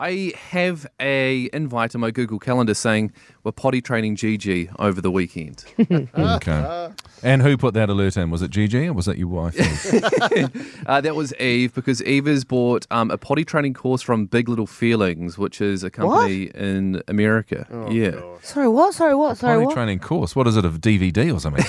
I have a invite on my Google Calendar saying we're potty training Gigi over the weekend. Okay. And who put that alert in? Was it Gigi or was it your wife? uh, that was Eve because Eve has bought um, a potty training course from Big Little Feelings, which is a company in America. yeah. Sorry, what? Sorry, what? Sorry, Potty what? training course. What is it, a DVD or something?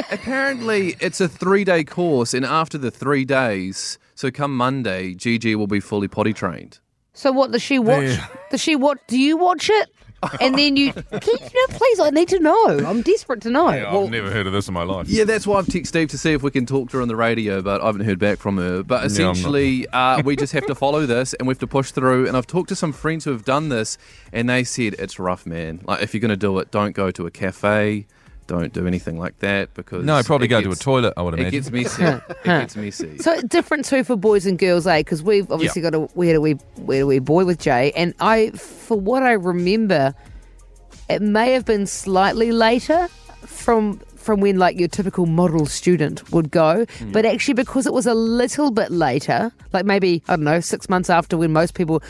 Apparently, it's a three day course, and after the three days, so come Monday, Gigi will be fully potty trained. So what? Does she watch? Yeah. Does she watch? Do you watch it? And then you, can you know, please, I need to know. I'm desperate to know. I've never heard of this in my life. Yeah, that's why I've texted Steve to see if we can talk to her on the radio, but I haven't heard back from her. But I'm not- essentially, uh, we just have to follow this and we have to push through. And I've talked to some friends who have done this, and they said it's rough, man. Like, if you're going to do it, don't go to a cafe, don't do anything like that because. No, I'd probably it go to a toilet, I would imagine It imagine. gets messy. it gets messy. So different too for boys and girls, eh? Because we've obviously got a we had a wee we had a wee boy with Jay, and I, for what I remember, it may have been slightly later from from when like your typical model student would go, but actually because it was a little bit later, like maybe I don't know six months after when most people,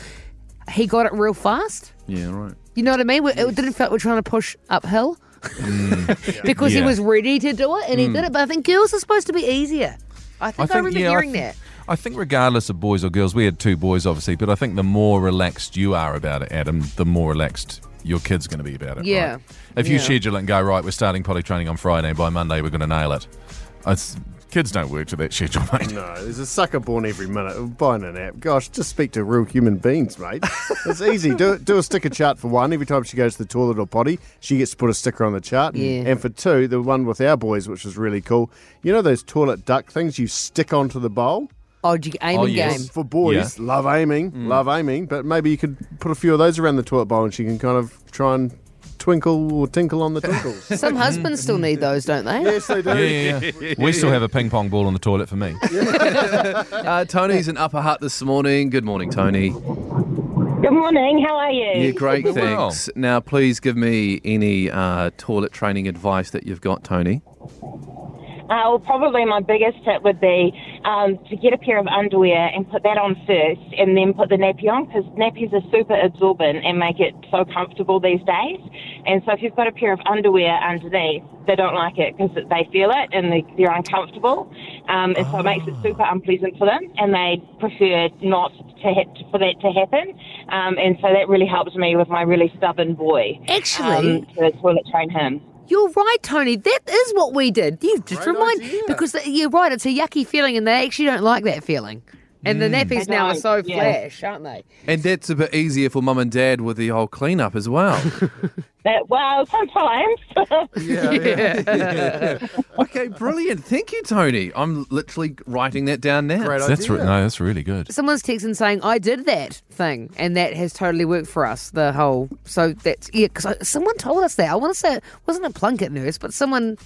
he got it real fast. yeah, right. You know what I mean? We- It didn't feel like we're trying to push uphill Mm. because he Yeah. was ready to do it and he mm. did it. But I think girls are supposed to be easier. I think I, remember yeah, hearing I that. I think regardless of boys or girls, we had two boys obviously, but I think the more relaxed you are about it, Adam, the more relaxed your kid's going to be about it. Yeah. right? If you Yeah. schedule it and go right, we're starting potty training on Friday, and by Monday we're going to nail it. It's, kids don't work to that schedule, mate. No, there's a sucker born every minute of buying an app. Gosh, just speak to real human beings, mate. It's easy. Do do a sticker chart for one. Every time she goes to the toilet or potty, she gets to put a sticker on the chart. Yeah. And for two, the one with our boys, which was really cool. You know those toilet duck things you stick onto the bowl? Oh, you aiming Oh, yes. game. For boys, love aiming, mm. love aiming. But maybe you could put a few of those around the toilet bowl and she can kind of try and twinkle or tinkle on the twinkles. Some husbands still need those, don't they? yes, they do. Yeah, yeah, yeah. we still have a ping pong ball on the toilet for me. Uh, Tony's in Upper Hutt this morning. Good morning, Tony. Good morning. How are you? Yeah, great, Well. thanks. Now, please give me any uh, toilet training advice that you've got, Tony. Uh, well, probably my biggest tip would be um, to get a pair of underwear and put that on first, and then put the nappy on because nappies are super absorbent and make it so comfortable these days. And so, if you've got a pair of underwear underneath, they don't like it because they feel it and they, they're uncomfortable, um, and so it makes it super unpleasant for them, and they prefer not to ha- for that to happen. Um, and so that really helps me with my really stubborn boy. Actually- um, to toilet train him. You're right, Tony. That is what we did. You just Great remind idea. because uh, you're right. It's a yucky feeling, and they actually don't like that feeling. And the mm. nappies I now are so yeah. flash, aren't they? And that's a bit easier for mum and dad with the whole cleanup as well. That, well, sometimes. Yeah. okay, brilliant. Thank you, Tony. I'm literally writing that down now. Great That's re- no, that's really good. Someone's texting saying I did that thing, and that has totally worked for us. The whole so that's yeah. Because someone told us that. I want to say it wasn't a Plunket nurse, but someone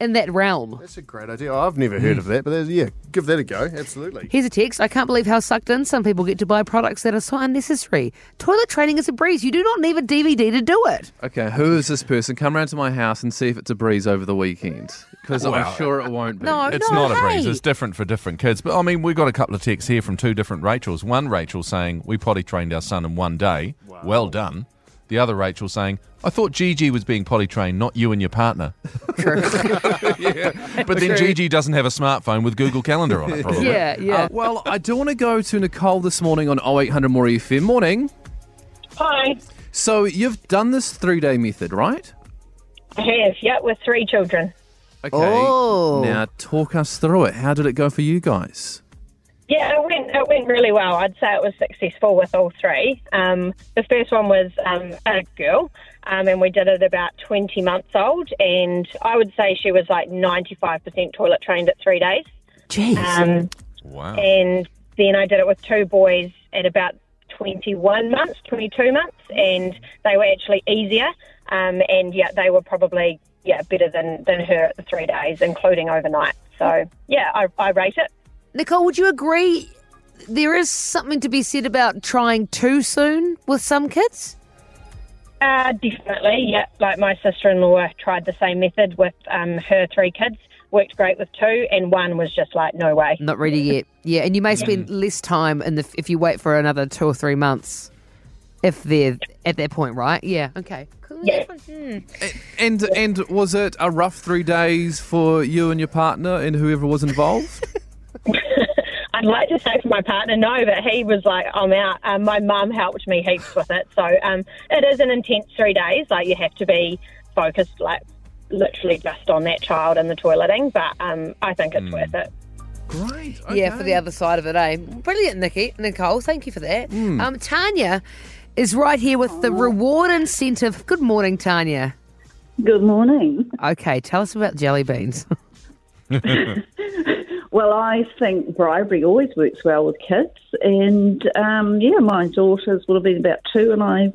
in that realm. That's a great idea. Oh, I've never heard of that, but yeah, give that a go. Absolutely. Here's a text. I can't believe how sucked in some people get to buy products that are so unnecessary. Toilet training is a breeze. You do not need a DVD to do it. Okay, who is this person? Come round to my house and see if it's a breeze over the weekend. Because I'm sure it won't be. No, It's no, not a breeze. hey. It's different for different kids. But I mean, we've got a couple of texts here from two different Rachels. One Rachel saying, We potty trained our son in one day. Well done. The other Rachel saying, I thought Gigi was being potty trained, not you and your partner. True. yeah. But then Gigi doesn't have a smartphone with Google Calendar on it, probably. yeah, yeah. Uh, well, I do want to go to Nicole this morning on 0800 More FM. Morning. Hi. So you've done this three day method, right? I have, yeah, with three children. Okay. Oh. Now talk us through it. How did it go for you guys? Yeah, it went, it went really well. I'd say it was successful with all three. Um, the first one was um, a girl, um, and we did it about 20 months old, and I would say she was like 95% toilet trained at three days. Jeez. Um, Wow. and then I did it with two boys at about 21 months, 22 months, and they were actually easier. Um, and yeah, they were probably yeah better than, than her at the three days, including overnight. So yeah, I, I rate it. Nicole, would you agree there is something to be said about trying too soon with some kids? Uh, definitely, yeah. Like my sister-in-law tried the same method with um, her three kids, worked great with two, and one was just like, no way. Not ready yet. Yeah, and you may spend less time in the if you wait for another two or three months, if they're at that point, right? Yeah. Okay. Cool. Yeah. Hmm. And and was it a rough three days for you and your partner and whoever was involved? I'd like to say for my partner, no, but he was like, I'm out. Um, my mum helped me heaps with it. So um, it is an intense three days. Like, you have to be focused, like, literally just on that child and the toileting. But um, I think it's worth it. Great. Yeah, for the other side of it, eh? Brilliant, Nikki. Nicole, thank you for that. Um, Tanya is right here with the reward incentive. Good morning, Tanya. Good morning. Okay, tell us about jelly beans. Well, I think bribery always works well with kids, and um, yeah, my daughters would have been about two, and I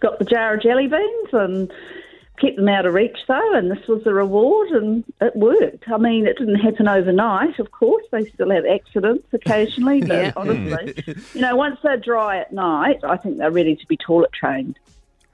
got the jar of jelly beans and kept them out of reach though, and this was the reward, and it worked. I mean, it didn't happen overnight, of course. They still have accidents occasionally, but Yeah. honestly, you know, once they're dry at night, I think they're ready to be toilet trained.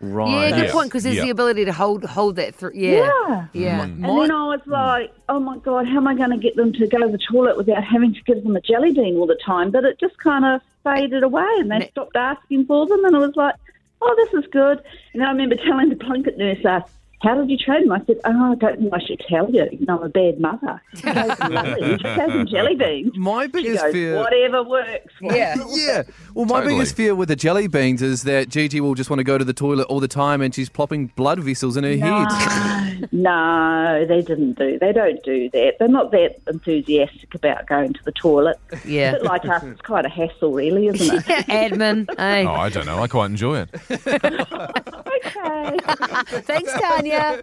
Right. yeah, good Yes. point, because there's Yeah. the ability to hold hold that through. Yeah. Yeah. Yeah. And then I was like, oh my God, how am I going to get them to go to the toilet without having to give them a jelly bean all the time? But it just kind of faded away and they stopped asking for them. And I was like, oh, this is good. And then I remember telling the Plunket nurse, uh, how did you train them? I said, oh, I don't think I should tell you. You know, I'm a bad mother. She goes, you just have some jelly beans. My She biggest goes, fear. whatever works. Yeah. Yeah. Well, my Totally. biggest fear with the jelly beans is that Gigi will just want to go to the toilet all the time and she's plopping blood vessels in her head. No, they didn't do. They don't do that. They're not that enthusiastic about going to the toilet. Yeah. A bit like us, it's quite a hassle, really, isn't it? Admin. Hey. Oh, I don't know. I quite enjoy it. okay. Thanks, Tanya.